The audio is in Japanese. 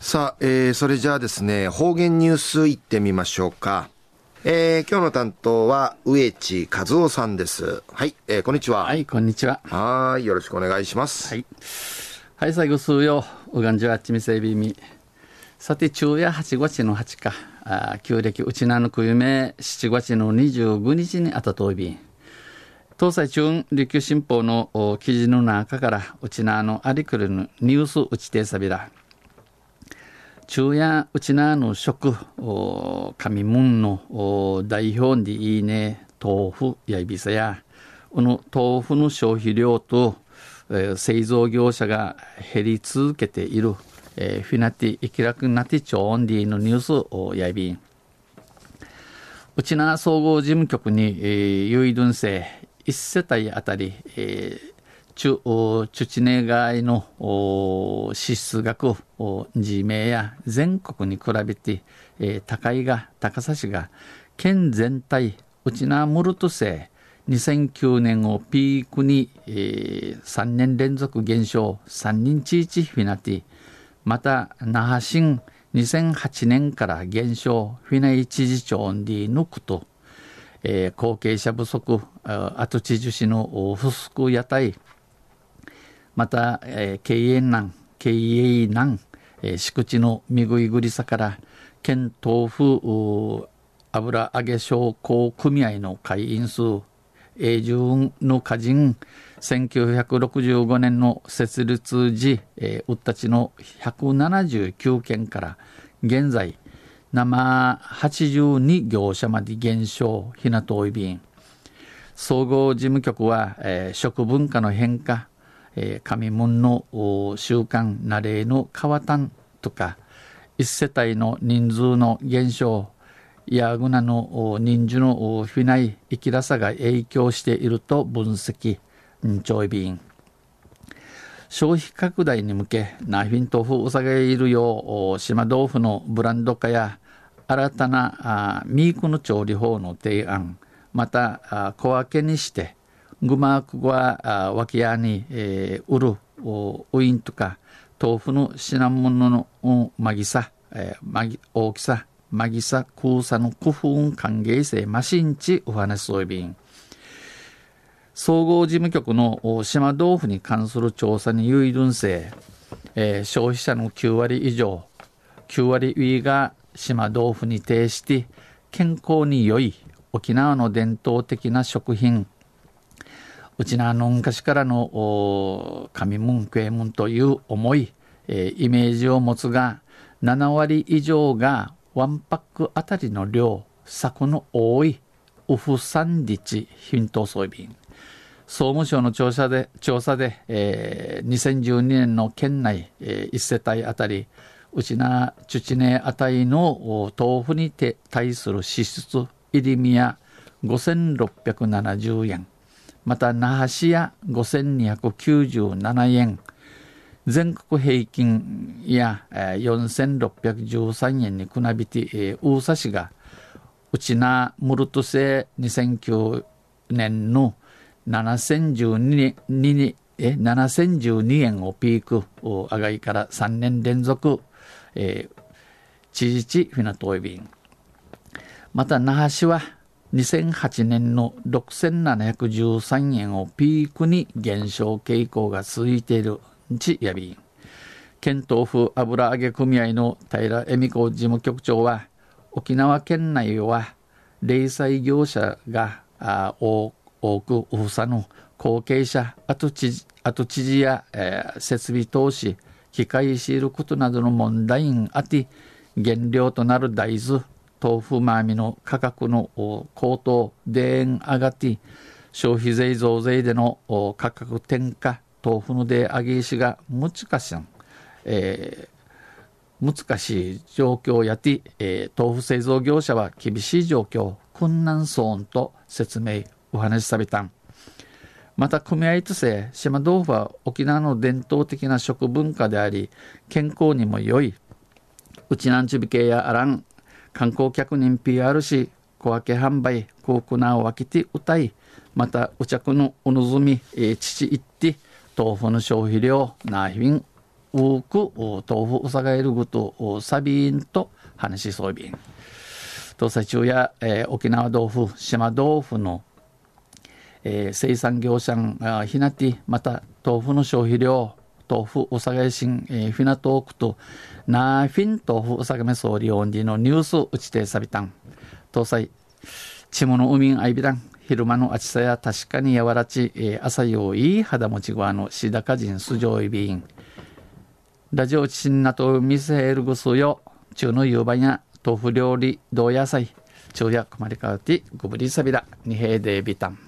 さあ、えー、それじゃあですね、方言ニュースいってみましょうか。えー、今日の担当は植地和夫さんです。はい、えー、こんにちは。はい、こんにちは。はい、よろしくお願いします。はい。はい、最後数よ、うがんじゅあっちみせびみ。さて、昼夜8月の8日、あ旧暦うちなのくゆめ7月の25日にあたといびん。東西中琉球新報の記事の中から、うちなのありくるのニュースうちてさびら。昼夜うちなの食、上門の代表でいいね、豆腐やいびさや、この豆腐の消費量と、えー、製造業者が減り続けている、えー、フィナティ、イキラクナティチョオンディのニュースをやいびん。うちな総合事務局に、えー、ユイドンセ1世帯あたり、えー、チュチュチネガイの支出額自明や全国に比べて、えー、高いが高さしが県全体うちなムルトセ2009年をピークに、えー、3年連続減少3人地域フィナティまた那覇新2008年から減少フィナイ知事長に抜くと、えー、後継者不足跡地樹脂の不足屋台また、えー、経営難、経営難、えー、敷地の見食いぐりさから、県豆腐油揚げ商工組合の会員数、永住の歌人、1965年の設立時、えー、うったちの179件から、現在、生82業者まで減少、ひなとい便。総合事務局は、えー、食文化の変化、えー、上門の習慣、慣れの川端とか、一世帯の人数の減少、ヤグナの人数のフィナイ、生きらさが影響していると分析、ちょいびん。消費拡大に向け、ナフィン豆腐うさげいるよう、島豆腐のブランド化や、新たなあミークの調理法の提案、また小分けにして、グマークは脇屋に、えー、売るおウインとか豆腐の品物のまぎさ、えー、まぎ大きさまぎさ空さの工夫歓迎性マシンチお話そういびん総合事務局の島豆腐に関する調査に有意分性、えー、消費者の9割以上9割上が島豆腐に呈して健康に良い沖縄の伝統的な食品うちなの昔からの神文ク門という思い、えー、イメージを持つが7割以上がワンパックあたりの量作の多いウフ産地品等装備総務省の調査で調査で、えー、2012年の県内、えー、1世帯あたりうちなチュチネあたりの豆腐に対する支出入り身や5670円。また那覇市や5297円。全国平均や4613円に比べて大佐市がうちなムルト製2009年の7012年え7012円をピーク上がりから3年連続、えー、知事地フィナトイビンまた那覇市は2008年の6713円をピークに減少傾向が続いているちやび県豆腐油揚げ組合の平恵美子事務局長は沖縄県内は零細業者が多くうふさの後継者跡地跡地事や、えー、設備投資機械シールことなどの問題にあって原料となる大豆豆腐まみの価格の高騰、でん上がって消費税増税での価格転嫁、豆腐ので上げ石が難しい、えー、難しい状況やて、えー、豆腐製造業者は厳しい状況、困難そうと説明、お話しされたん。また組合として島豆腐は沖縄の伝統的な食文化であり健康にも良いうちなんちゅび系やあらん観光客人 PR し小分け販売コークナーを分けて歌いまたお着のお望み、えー、父行って豆腐の消費量なひん多く豆腐うさがえるぐとサビンと話しそうびん。東西中や、えー、沖縄豆腐島豆腐の、えー、生産業者がひなてまた豆腐の消費量豆腐うさがえしん、えー、フィナトークとナーフィン豆腐うさがめ総理オンディのニュースうちてさびたん東西ちもの海んあいびらん昼間の暑さや確かに柔らち、えー、朝よい肌持ちごわのしだかじんすじょういびんラジオチンナとミセールグスよ中の夕晩や豆腐料理同野菜昼夜くまりかうてごぶりさびら二平でビタン